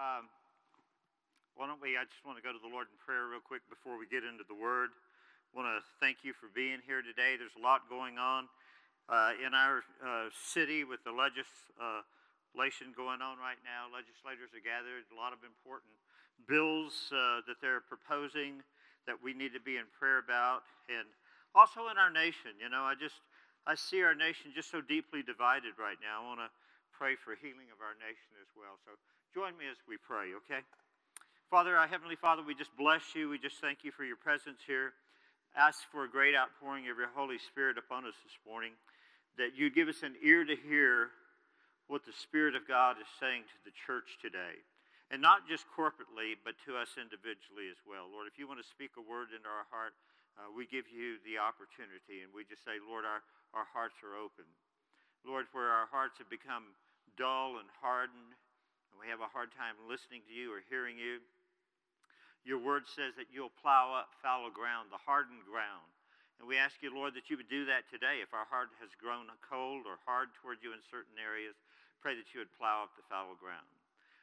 um, why don't we? I just want to go to the Lord in prayer real quick before we get into the Word. I want to thank you for being here today. There's a lot going on uh, in our uh, city with the legislation going on right now. Legislators are gathered. A lot of important bills uh, that they're proposing that we need to be in prayer about, and also in our nation. You know, I just I see our nation just so deeply divided right now. I want to pray for healing of our nation as well. So join me as we pray, okay? Father, our Heavenly Father, we just bless you. We just thank you for your presence here. Ask for a great outpouring of your Holy Spirit upon us this morning, that you give us an ear to hear what the Spirit of God is saying to the church today. And not just corporately, but to us individually as well. Lord, if you want to speak a word into our heart, uh, we give you the opportunity. And we just say, Lord, our, our hearts are open. Lord, where our hearts have become dull and hardened, we have a hard time listening to you or hearing you, your word says that you'll plow up fallow ground, the hardened ground. And we ask you, Lord, that you would do that today. If our heart has grown cold or hard toward you in certain areas, pray that you would plow up the fallow ground.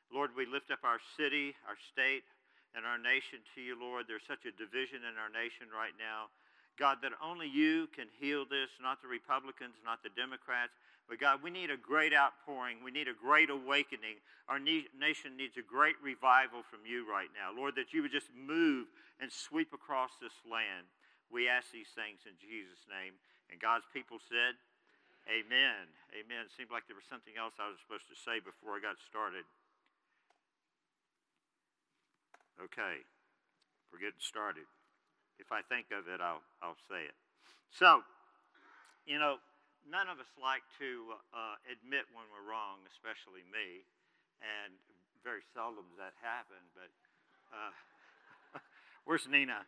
Lord, we lift up our city, our state, and our nation to you, Lord. There's such a division in our nation right now. God, that only you can heal this, not the Republicans, not the Democrats. But God, we need a great outpouring. We need a great awakening. Our nation needs a great revival from you right now. Lord, that you would just move and sweep across this land. We ask these things in Jesus' name. And God's people said, Amen. Amen. It seemed like there was something else I was supposed to say before I got started. Okay, we're getting started. If I think of it, I'll, I'll say it. So, you know, none of us like to uh, admit when we're wrong, especially me, and very seldom does that happen, but uh, where's Nina?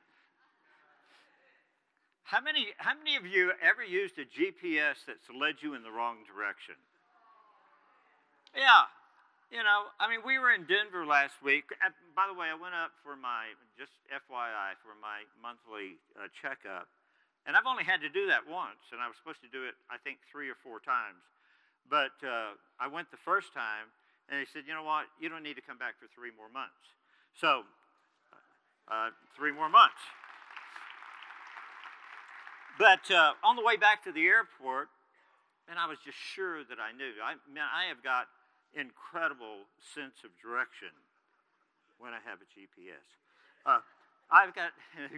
How many, how many of you ever used a GPS that's led you in the wrong direction? Yeah, you know, I mean, we were in Denver last week. By the way, I went up for my, just FYI, for my monthly uh, checkup. And I've only had to do that once, and I was supposed to do it, I think, three or four times. But uh, I went the first time, and they said, you know what, you don't need to come back for three more months. So, uh, three more months. But uh, on the way back to the airport, and I was just sure that I knew. I, mean, I have got incredible sense of direction when I have a GPS. Uh, I've got,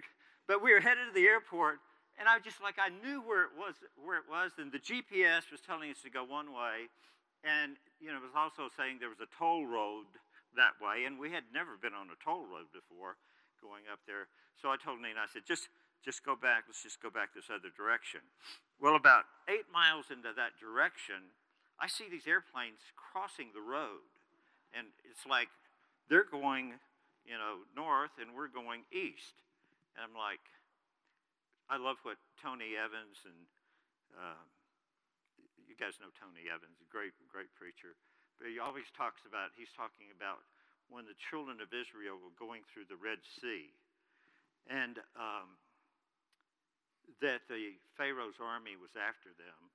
but we were headed to the airport, and I was just like I knew where it was, where it was, and the GPS was telling us to go one way, and you know it was also saying there was a toll road that way, and we had never been on a toll road before going up there. So I told Nina, I said, just just go back. Let's just go back this other direction. Well, about eight miles into that direction, I see these airplanes crossing the road, and it's like they're going, you know, north and we're going east. And I'm like, I love what Tony Evans and uh, you guys know Tony Evans, a great, great preacher. But he always talks about, he's talking about when the children of Israel were going through the Red Sea. And um, that the Pharaoh's army was after them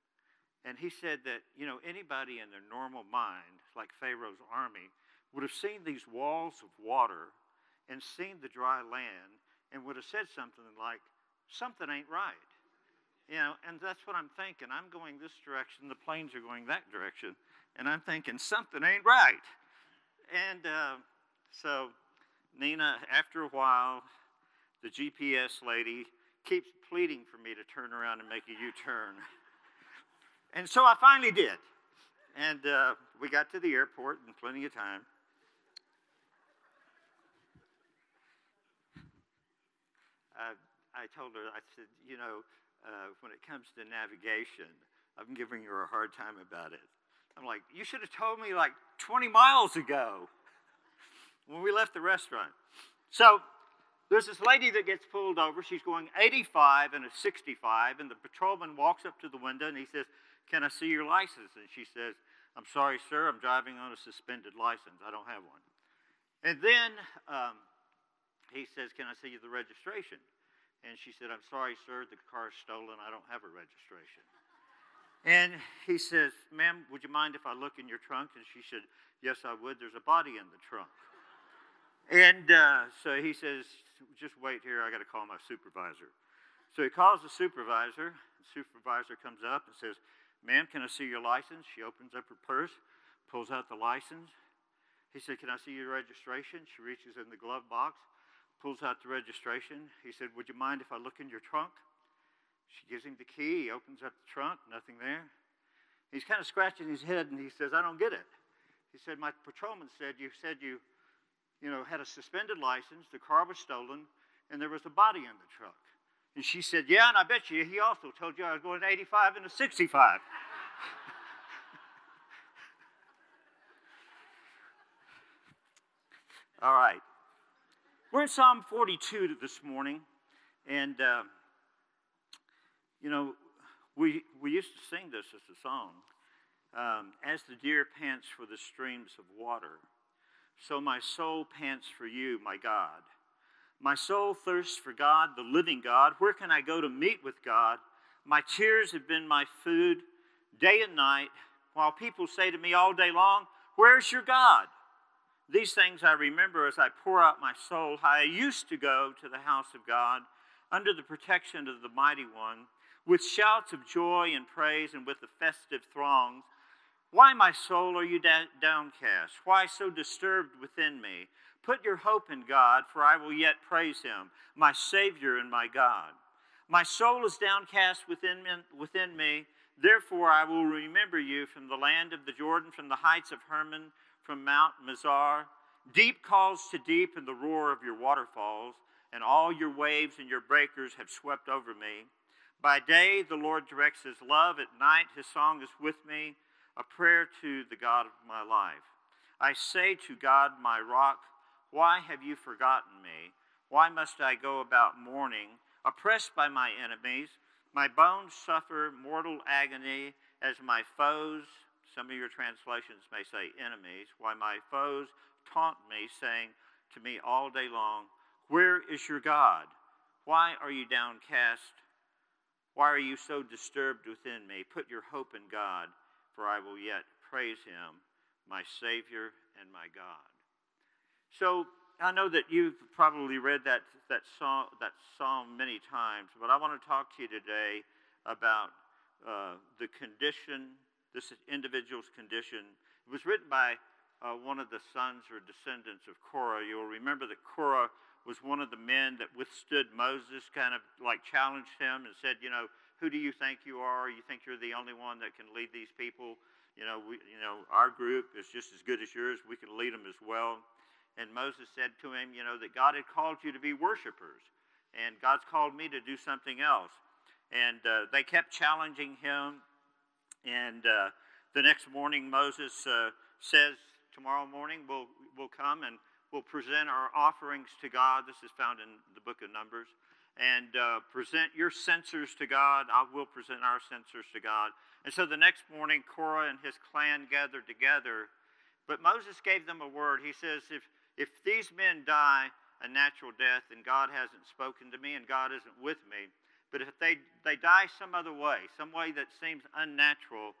and he said that, you know, anybody in their normal mind, like Pharaoh's army, would have seen these walls of water and seen the dry land and would have said something like, something ain't right. You know, and that's what I'm thinking. I'm going this direction, the planes are going that direction, and I'm thinking, something ain't right. And uh, so, Nina, after a while, the GPS lady keeps pleading for me to turn around and make a U turn. And so I finally did. And uh, we got to the airport in plenty of time. Uh, I told her, I said, you know, uh, when it comes to navigation, I'm giving her a hard time about it. I'm like, you should have told me like 20 miles ago when we left the restaurant. So there's this lady that gets pulled over. She's going 85 and a 65, and the patrolman walks up to the window and he says, Can I see your license? And she says, I'm sorry, sir, I'm driving on a suspended license. I don't have one. And then um, he says, Can I see the registration? And she said, I'm sorry, sir, the car is stolen. I don't have a registration. And he says, Ma'am, would you mind if I look in your trunk? And she said, Yes, I would. There's a body in the trunk. And uh, so he says, Just wait here. I got to call my supervisor. So he calls the supervisor. The supervisor comes up and says, Ma'am, can I see your license? She opens up her purse, pulls out the license. He said, Can I see your registration? She reaches in the glove box, pulls out the registration. He said, Would you mind if I look in your trunk? She gives him the key. He opens up the trunk, nothing there. He's kind of scratching his head and he says, I don't get it. He said, My patrolman said you said you, you know, had a suspended license, the car was stolen, and there was a body in the truck. And she said, Yeah, and I bet you he also told you I was going 85 and a 65. All right. We're in Psalm 42 this morning, and. Uh, you know, we, we used to sing this as a song. Um, as the deer pants for the streams of water, so my soul pants for you, my God. My soul thirsts for God, the living God. Where can I go to meet with God? My tears have been my food day and night, while people say to me all day long, Where's your God? These things I remember as I pour out my soul, how I used to go to the house of God under the protection of the mighty one with shouts of joy and praise and with the festive throngs. Why, my soul, are you downcast? Why so disturbed within me? Put your hope in God, for I will yet praise him, my Savior and my God. My soul is downcast within me, within me. Therefore, I will remember you from the land of the Jordan, from the heights of Hermon, from Mount Mizar. Deep calls to deep in the roar of your waterfalls, and all your waves and your breakers have swept over me. By day, the Lord directs his love. At night, his song is with me, a prayer to the God of my life. I say to God, my rock, why have you forgotten me? Why must I go about mourning, oppressed by my enemies? My bones suffer mortal agony as my foes, some of your translations may say enemies, why my foes taunt me, saying to me all day long, Where is your God? Why are you downcast? Why are you so disturbed within me? Put your hope in God, for I will yet praise him, my Savior and my God. So I know that you've probably read that, that, song, that psalm many times, but I want to talk to you today about uh, the condition, this individual's condition. It was written by uh, one of the sons or descendants of Korah. You'll remember that Korah was one of the men that withstood Moses, kind of like challenged him and said, you know, who do you think you are? You think you're the only one that can lead these people? You know, we, you know, our group is just as good as yours. We can lead them as well. And Moses said to him, you know, that God had called you to be worshipers, and God's called me to do something else. And uh, they kept challenging him. And uh, the next morning, Moses uh, says, tomorrow morning we'll, we'll come and we'll present our offerings to God. This is found in the book of Numbers. And uh, present your censers to God. I will present our censers to God. And so the next morning, Korah and his clan gathered together. But Moses gave them a word. He says, If, if these men die a natural death, and God hasn't spoken to me, and God isn't with me, but if they, they die some other way, some way that seems unnatural,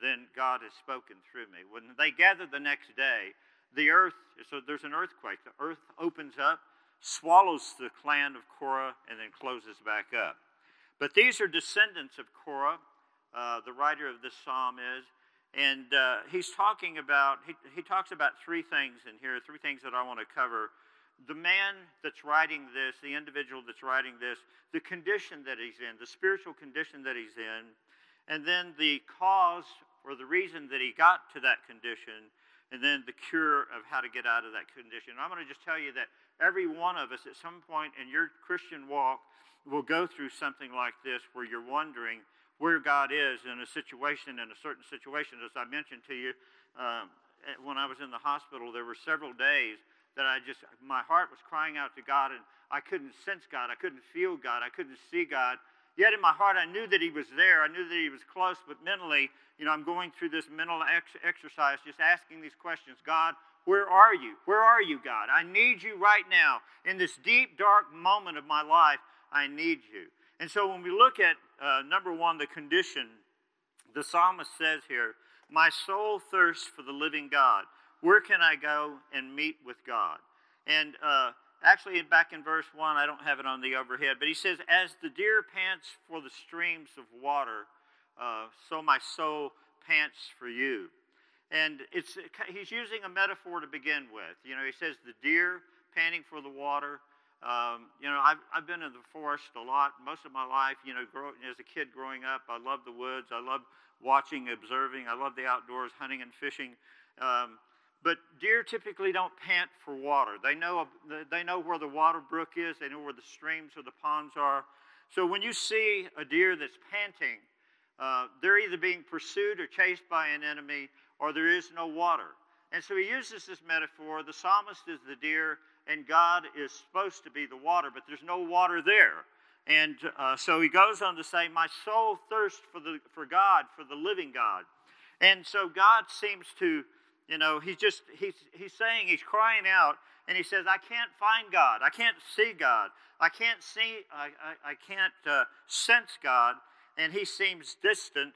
then God has spoken through me. When they gather the next day, the earth, so there's an earthquake. The earth opens up, swallows the clan of Korah, and then closes back up. But these are descendants of Korah, uh, the writer of this psalm is. And uh, he's talking about, he, he talks about three things in here, three things that I want to cover. The man that's writing this, the individual that's writing this, the condition that he's in, the spiritual condition that he's in, and then the cause or the reason that he got to that condition, and then the cure of how to get out of that condition. I'm going to just tell you that every one of us at some point in your Christian walk will go through something like this where you're wondering where God is in a situation, in a certain situation. As I mentioned to you, um, when I was in the hospital, there were several days that I just, my heart was crying out to God, and I couldn't sense God. I couldn't feel God. I couldn't see God. Yet in my heart, I knew that He was there. I knew that He was close, but mentally, you know, I'm going through this mental ex- exercise, just asking these questions God, where are you? Where are you, God? I need you right now. In this deep, dark moment of my life, I need you. And so when we look at uh, number one, the condition the psalmist says here, My soul thirsts for the living God. Where can I go and meet with God? And uh, actually, back in verse 1, I don't have it on the overhead, but he says, As the deer pants for the streams of water, uh, so my soul pants for you. And it's, he's using a metaphor to begin with. You know, he says the deer panting for the water. Um, you know, I've, I've been in the forest a lot most of my life. You know, grow, as a kid growing up, I love the woods. I love watching, observing. I love the outdoors, hunting and fishing. Um, but deer typically don't pant for water. They know, they know where the water brook is, they know where the streams or the ponds are. So when you see a deer that's panting, uh, they're either being pursued or chased by an enemy, or there is no water. And so he uses this metaphor the psalmist is the deer, and God is supposed to be the water, but there's no water there. And uh, so he goes on to say, My soul thirsts for, the, for God, for the living God. And so God seems to you know, he's just, he's, he's saying, he's crying out, and he says, I can't find God. I can't see God. I can't see, I, I, I can't uh, sense God. And he seems distant,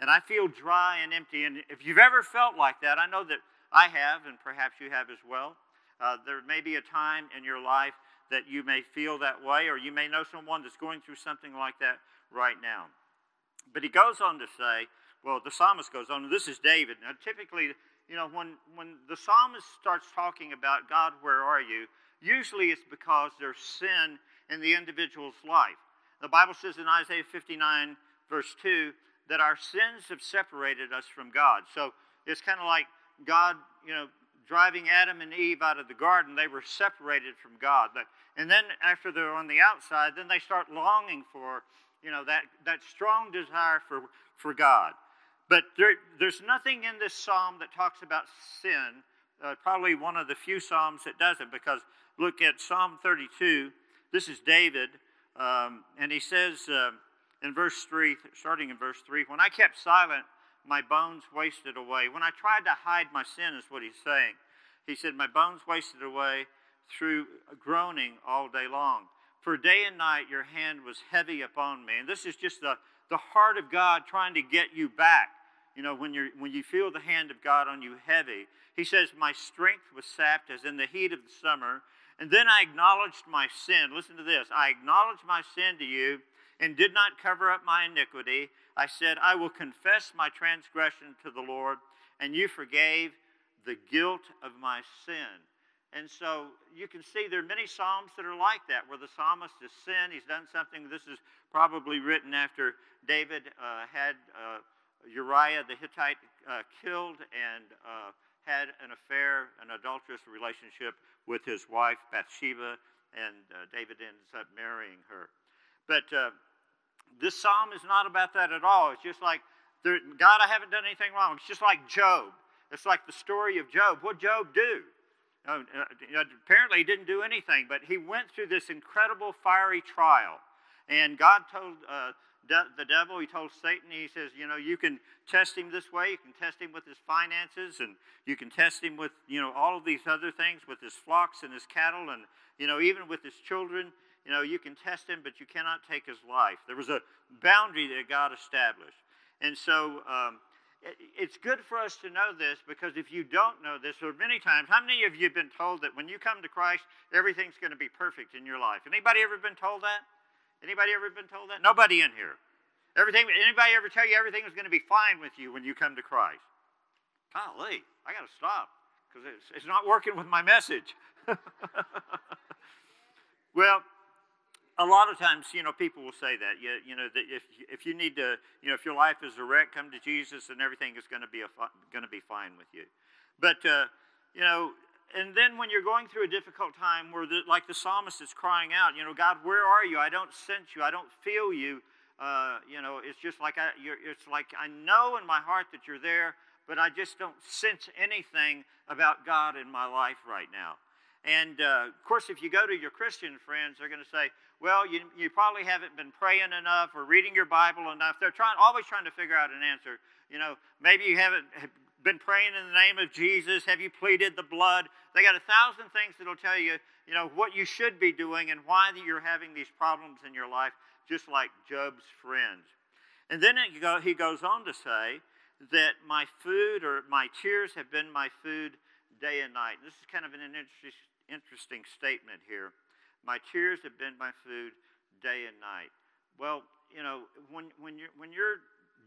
and I feel dry and empty. And if you've ever felt like that, I know that I have, and perhaps you have as well. Uh, there may be a time in your life that you may feel that way, or you may know someone that's going through something like that right now. But he goes on to say, well, the psalmist goes on, this is David. Now, typically, you know, when, when the psalmist starts talking about God, where are you? Usually it's because there's sin in the individual's life. The Bible says in Isaiah 59, verse 2, that our sins have separated us from God. So it's kind of like God, you know, driving Adam and Eve out of the garden, they were separated from God. And then after they're on the outside, then they start longing for, you know, that, that strong desire for, for God. But there, there's nothing in this psalm that talks about sin. Uh, probably one of the few psalms that doesn't, because look at Psalm 32. This is David, um, and he says uh, in verse 3, starting in verse 3, When I kept silent, my bones wasted away. When I tried to hide my sin, is what he's saying. He said, My bones wasted away through groaning all day long. For day and night your hand was heavy upon me. And this is just the, the heart of God trying to get you back you know, when, you when you feel the hand of God on you heavy, he says, My strength was sapped as in the heat of the summer. And then I acknowledged my sin. Listen to this I acknowledged my sin to you and did not cover up my iniquity. I said, I will confess my transgression to the Lord, and you forgave the guilt of my sin. And so you can see there are many Psalms that are like that, where the psalmist has sinned, he's done something. This is probably written after David uh, had. Uh, Uriah the Hittite uh, killed and uh, had an affair, an adulterous relationship with his wife Bathsheba, and uh, David ends up marrying her. But uh, this psalm is not about that at all. It's just like, God, I haven't done anything wrong. It's just like Job. It's like the story of Job. What Job do? Uh, apparently, he didn't do anything, but he went through this incredible fiery trial. And God told uh, de- the devil, he told Satan, he says, you know, you can test him this way, you can test him with his finances, and you can test him with, you know, all of these other things, with his flocks and his cattle, and, you know, even with his children. You know, you can test him, but you cannot take his life. There was a boundary that God established. And so um, it's good for us to know this because if you don't know this, or many times, how many of you have been told that when you come to Christ, everything's going to be perfect in your life? Anybody ever been told that? Anybody ever been told that? Nobody in here. Everything. Anybody ever tell you everything is going to be fine with you when you come to Christ? Golly, I got to stop because it's, it's not working with my message. well, a lot of times, you know, people will say that. You, you know, that if if you need to, you know, if your life is a wreck, come to Jesus, and everything is going to be going to be fine with you. But uh, you know, and then when you're going through a difficult time where the, like the psalmist is crying out you know god where are you? I don't sense you. I don't feel you. Uh, you know it's just like I, it's like i know in my heart that you're there but i just don't sense anything about god in my life right now. And uh, of course if you go to your christian friends they're going to say well you, you probably haven't been praying enough or reading your bible enough. They're trying always trying to figure out an answer. You know maybe you haven't been praying in the name of Jesus? Have you pleaded the blood? They got a thousand things that'll tell you, you know, what you should be doing and why you're having these problems in your life, just like Job's friends. And then he goes on to say that my food or my tears have been my food day and night. And This is kind of an interesting statement here. My tears have been my food day and night. Well, you know, when, when, you're, when you're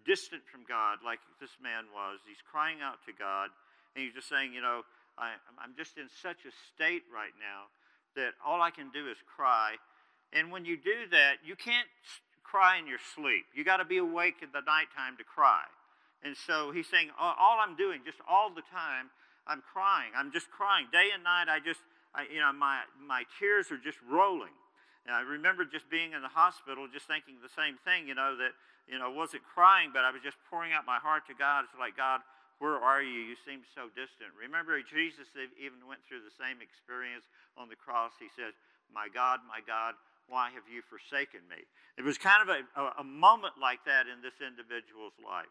distant from God, like this man was, he's crying out to God, and he's just saying, you know, I, I'm just in such a state right now that all I can do is cry. And when you do that, you can't cry in your sleep. You got to be awake in the nighttime to cry. And so he's saying, all I'm doing, just all the time, I'm crying. I'm just crying. Day and night, I just, I, you know, my, my tears are just rolling. And I remember just being in the hospital, just thinking the same thing, you know, that, you know, wasn't crying, but I was just pouring out my heart to God. It's like, God, where are you? You seem so distant. Remember, Jesus even went through the same experience on the cross. He said, My God, my God, why have you forsaken me? It was kind of a, a moment like that in this individual's life.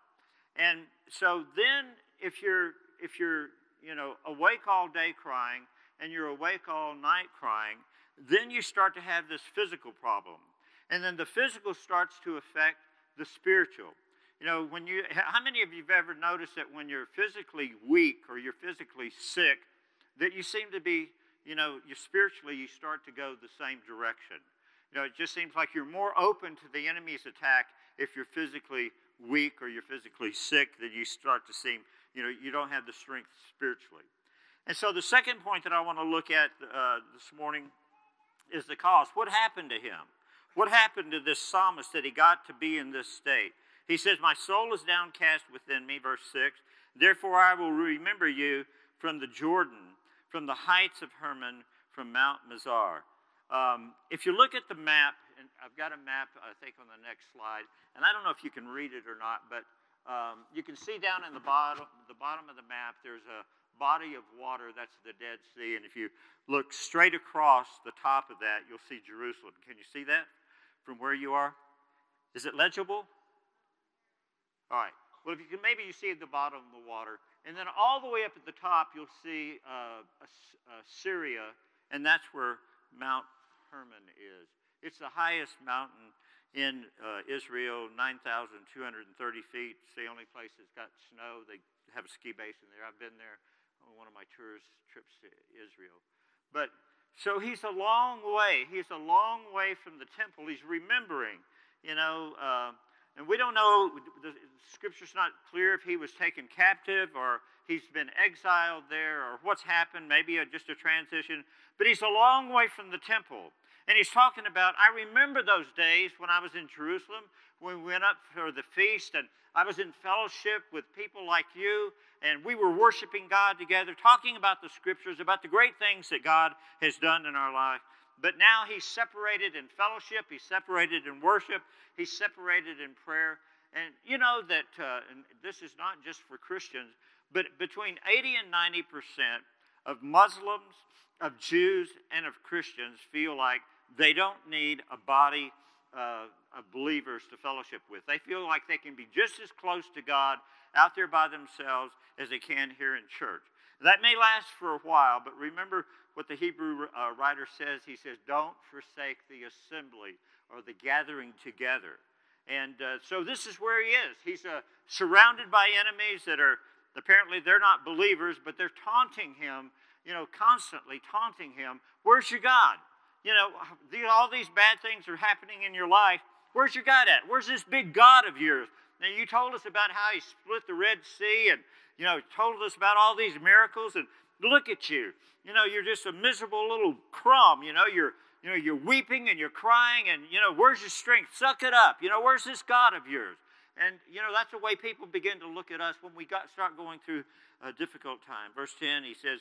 And so then, if you're, if you're, you know, awake all day crying and you're awake all night crying, then you start to have this physical problem. And then the physical starts to affect the spiritual. You know, when you, how many of you have ever noticed that when you're physically weak or you're physically sick, that you seem to be, you know, you spiritually, you start to go the same direction. You know, it just seems like you're more open to the enemy's attack if you're physically weak or you're physically sick, that you start to seem, you know, you don't have the strength spiritually. And so the second point that I want to look at uh, this morning is the cause. What happened to him? What happened to this psalmist that he got to be in this state? He says, My soul is downcast within me, verse 6. Therefore I will remember you from the Jordan, from the heights of Hermon, from Mount Mizar. Um, if you look at the map, and I've got a map, I think, on the next slide, and I don't know if you can read it or not, but um, you can see down in the bottom, the bottom of the map, there's a body of water, that's the Dead Sea. And if you look straight across the top of that, you'll see Jerusalem. Can you see that from where you are? Is it legible? All right. Well, if you can, maybe you see at the bottom of the water. And then all the way up at the top, you'll see uh, Syria, and that's where Mount Hermon is. It's the highest mountain in uh, Israel, 9,230 feet. It's the only place that's got snow. They have a ski basin there. I've been there on one of my tourist trips to Israel. But so he's a long way. He's a long way from the temple. He's remembering, you know, uh, and we don't know, the scripture's not clear if he was taken captive or he's been exiled there or what's happened, maybe a, just a transition. But he's a long way from the temple. And he's talking about, I remember those days when I was in Jerusalem, when we went up for the feast, and I was in fellowship with people like you, and we were worshiping God together, talking about the scriptures, about the great things that God has done in our life. But now he's separated in fellowship, he's separated in worship, he's separated in prayer. And you know that, uh, this is not just for Christians, but between 80 and 90 percent of Muslims, of Jews, and of Christians feel like they don't need a body uh, of believers to fellowship with. They feel like they can be just as close to God out there by themselves as they can here in church. That may last for a while, but remember what the Hebrew uh, writer says. He says, Don't forsake the assembly or the gathering together. And uh, so this is where he is. He's uh, surrounded by enemies that are apparently they're not believers, but they're taunting him, you know, constantly taunting him. Where's your God? You know, all these bad things are happening in your life. Where's your God at? Where's this big God of yours? Now, you told us about how he split the Red Sea and, you know, told us about all these miracles, and look at you. You know, you're just a miserable little crumb. You know, you're, you know, you're weeping and you're crying, and, you know, where's your strength? Suck it up. You know, where's this God of yours? And, you know, that's the way people begin to look at us when we got, start going through a difficult time. Verse 10, he says,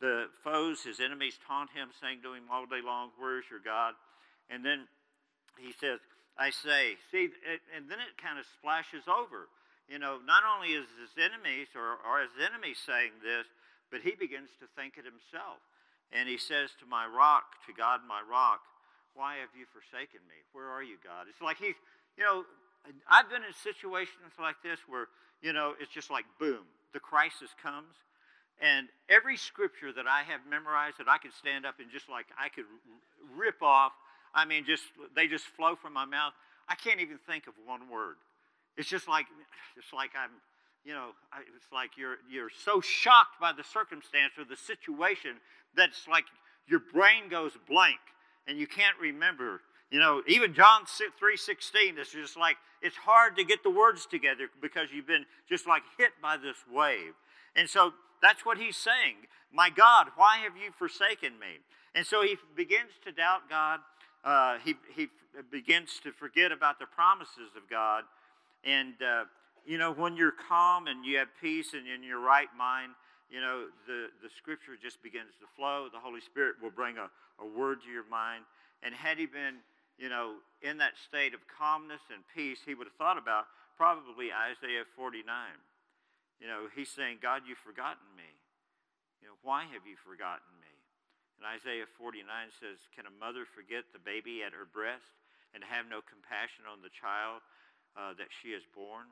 The foes, his enemies, taunt him, saying to him all day long, Where's your God? And then he says, I say. See, and then it kind of splashes over. You know, not only is his enemies or, or his enemies saying this, but he begins to think it himself. And he says to my rock, to God, my rock, why have you forsaken me? Where are you, God? It's like he's, you know, I've been in situations like this where, you know, it's just like boom, the crisis comes. And every scripture that I have memorized that I could stand up and just like I could rip off I mean, just they just flow from my mouth. I can't even think of one word. It's just like, it's like I'm, you know, it's like you're, you're so shocked by the circumstance or the situation that it's like your brain goes blank and you can't remember. You know, even John 3.16 is just like, it's hard to get the words together because you've been just like hit by this wave. And so that's what he's saying. My God, why have you forsaken me? And so he begins to doubt God. Uh, he, he begins to forget about the promises of God. And, uh, you know, when you're calm and you have peace and in your right mind, you know, the, the scripture just begins to flow. The Holy Spirit will bring a, a word to your mind. And had he been, you know, in that state of calmness and peace, he would have thought about probably Isaiah 49. You know, he's saying, God, you've forgotten me. You know, why have you forgotten me? And Isaiah 49 says, Can a mother forget the baby at her breast and have no compassion on the child uh, that she has born?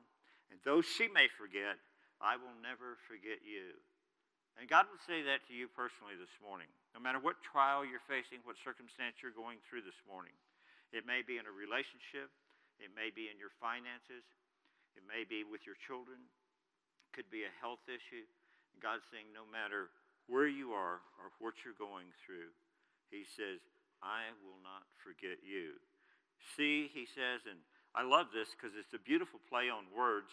And though she may forget, I will never forget you. And God would say that to you personally this morning. No matter what trial you're facing, what circumstance you're going through this morning, it may be in a relationship, it may be in your finances, it may be with your children, it could be a health issue. God's saying, no matter where you are or what you're going through, He says, I will not forget you. See, He says, and I love this because it's a beautiful play on words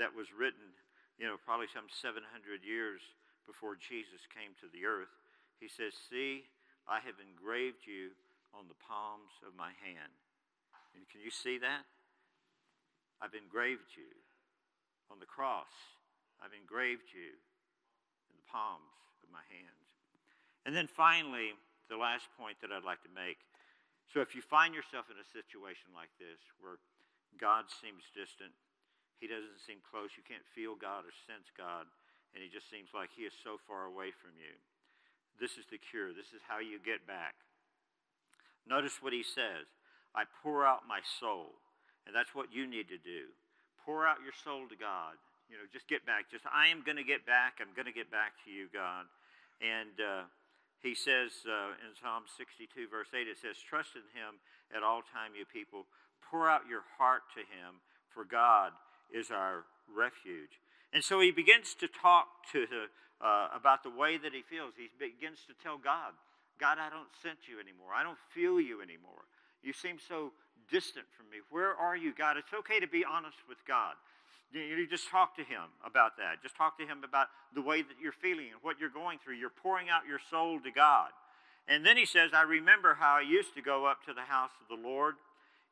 that was written, you know, probably some 700 years before Jesus came to the earth. He says, See, I have engraved you on the palms of my hand. And can you see that? I've engraved you on the cross. I've engraved you in the palms of my hands. And then finally, the last point that I'd like to make. So if you find yourself in a situation like this where God seems distant, he doesn't seem close, you can't feel God or sense God, and he just seems like he is so far away from you. This is the cure. This is how you get back. Notice what he says I pour out my soul. And that's what you need to do. Pour out your soul to God. You know, just get back. Just, I am going to get back. I'm going to get back to you, God. And uh, he says uh, in Psalm 62, verse 8, it says, Trust in him at all time, you people. Pour out your heart to him, for God is our refuge. And so he begins to talk to the, uh, about the way that he feels. He begins to tell God, God, I don't sense you anymore. I don't feel you anymore. You seem so distant from me. Where are you, God? It's okay to be honest with God. You just talk to him about that. Just talk to him about the way that you're feeling and what you're going through. You're pouring out your soul to God. And then he says, I remember how I used to go up to the house of the Lord.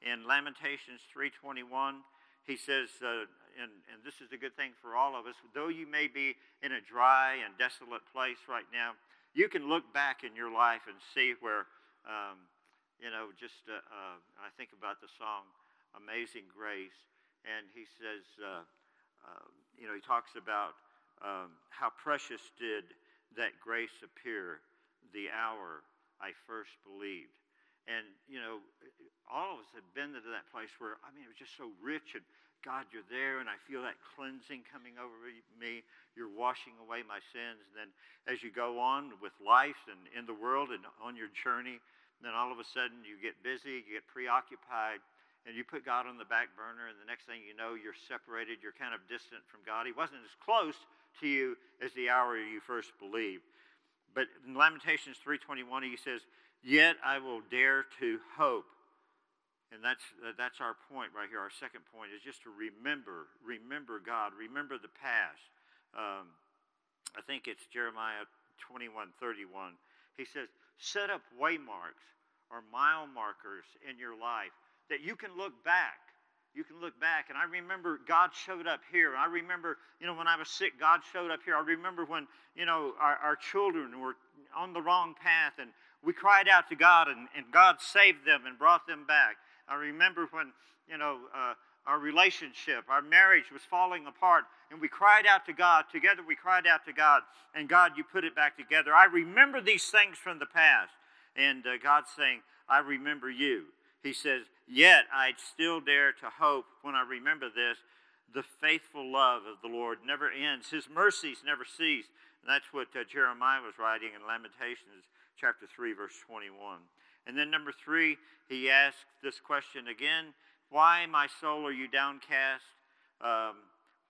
In Lamentations 3.21, he says, uh, and, and this is a good thing for all of us, though you may be in a dry and desolate place right now, you can look back in your life and see where, um, you know, just uh, uh, I think about the song Amazing Grace and he says, uh, uh, you know, he talks about um, how precious did that grace appear the hour I first believed. And, you know, all of us have been to that place where, I mean, it was just so rich and God, you're there, and I feel that cleansing coming over me. You're washing away my sins. And then as you go on with life and in the world and on your journey, then all of a sudden you get busy, you get preoccupied, and you put God on the back burner, and the next thing you know, you're separated, you're kind of distant from God. He wasn't as close to you as the hour you first believed. But in Lamentations 3.21, he says, Yet I will dare to hope. And that's, that's our point right here. Our second point is just to remember, remember God, remember the past. Um, I think it's Jeremiah 21.31. He says, Set up waymarks or mile markers in your life that you can look back. You can look back. And I remember God showed up here. I remember, you know, when I was sick, God showed up here. I remember when, you know, our, our children were on the wrong path and we cried out to God and, and God saved them and brought them back. I remember when, you know, uh, our relationship, our marriage was falling apart, and we cried out to God. Together we cried out to God, and God, you put it back together. I remember these things from the past. And uh, God's saying, I remember you. He says, Yet I still dare to hope when I remember this. The faithful love of the Lord never ends, His mercies never cease. And that's what uh, Jeremiah was writing in Lamentations chapter 3, verse 21. And then number three, he asked this question again Why, my soul, are you downcast? Um,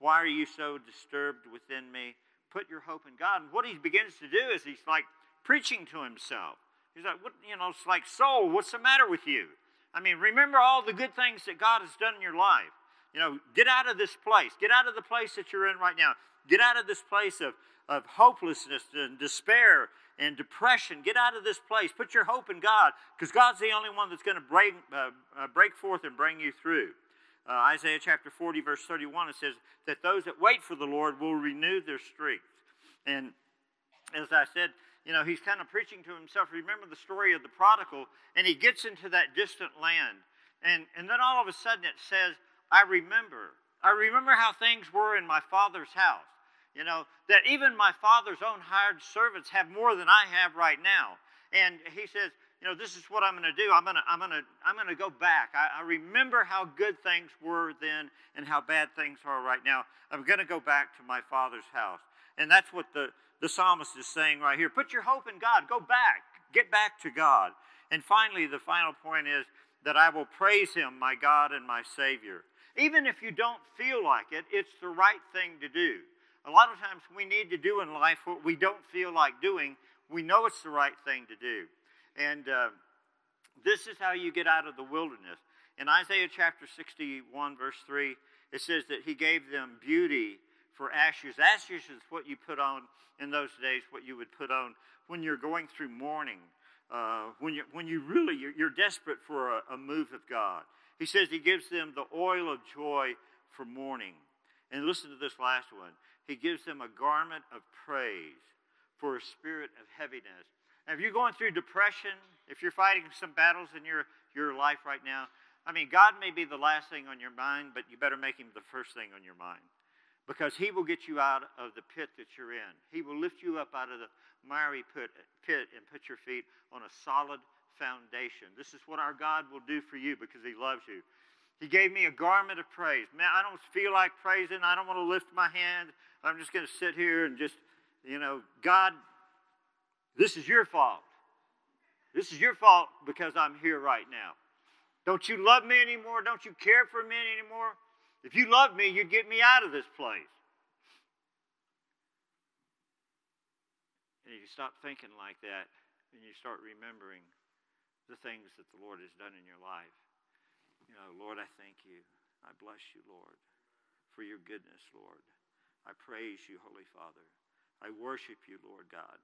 why are you so disturbed within me? Put your hope in God. And what he begins to do is he's like preaching to himself. He's like, what, you know, it's like, soul, what's the matter with you? I mean, remember all the good things that God has done in your life. You know, get out of this place. Get out of the place that you're in right now. Get out of this place of, of hopelessness and despair and depression. Get out of this place. Put your hope in God because God's the only one that's going to break, uh, uh, break forth and bring you through. Uh, Isaiah chapter 40, verse 31, it says that those that wait for the Lord will renew their strength. And as I said, you know, he's kind of preaching to himself. Remember the story of the prodigal, and he gets into that distant land. And, and then all of a sudden it says, I remember. I remember how things were in my father's house. You know, that even my father's own hired servants have more than I have right now. And he says, you know, this is what I'm going to do. I'm going to, I'm going to, I'm going to go back. I, I remember how good things were then and how bad things are right now. I'm going to go back to my father's house. And that's what the, the psalmist is saying right here. Put your hope in God. Go back. Get back to God. And finally, the final point is that I will praise him, my God and my Savior. Even if you don't feel like it, it's the right thing to do. A lot of times we need to do in life what we don't feel like doing. We know it's the right thing to do. And uh, this is how you get out of the wilderness. In Isaiah chapter 61, verse 3, it says that he gave them beauty for ashes. Ashes is what you put on in those days, what you would put on when you're going through mourning, uh, when, you, when you really, you're, you're desperate for a, a move of God. He says he gives them the oil of joy for mourning. And listen to this last one. He gives them a garment of praise for a spirit of heaviness. Now, if you're going through depression, if you're fighting some battles in your, your life right now, I mean, God may be the last thing on your mind, but you better make him the first thing on your mind because he will get you out of the pit that you're in. He will lift you up out of the miry pit, pit and put your feet on a solid foundation. This is what our God will do for you because he loves you. He gave me a garment of praise. Man, I don't feel like praising. I don't want to lift my hand. I'm just going to sit here and just, you know, God, this is your fault. This is your fault because I'm here right now. Don't you love me anymore? Don't you care for me anymore? If you loved me, you'd get me out of this place. And if you stop thinking like that, and you start remembering the things that the Lord has done in your life. You know, Lord, I thank you. I bless you, Lord, for your goodness, Lord. I praise you, Holy Father. I worship you, Lord God.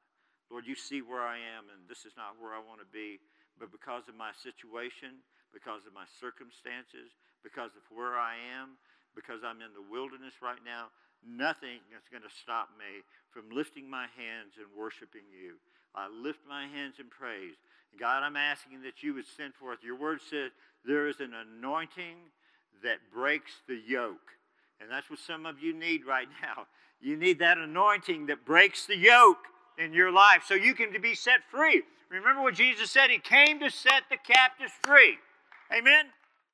Lord, you see where I am, and this is not where I want to be. But because of my situation, because of my circumstances, because of where I am, because I'm in the wilderness right now, nothing is going to stop me from lifting my hands and worshiping you. I lift my hands in praise. God, I'm asking that you would send forth. Your word says there is an anointing that breaks the yoke. And that's what some of you need right now. You need that anointing that breaks the yoke in your life so you can be set free. Remember what Jesus said? He came to set the captives free. Amen?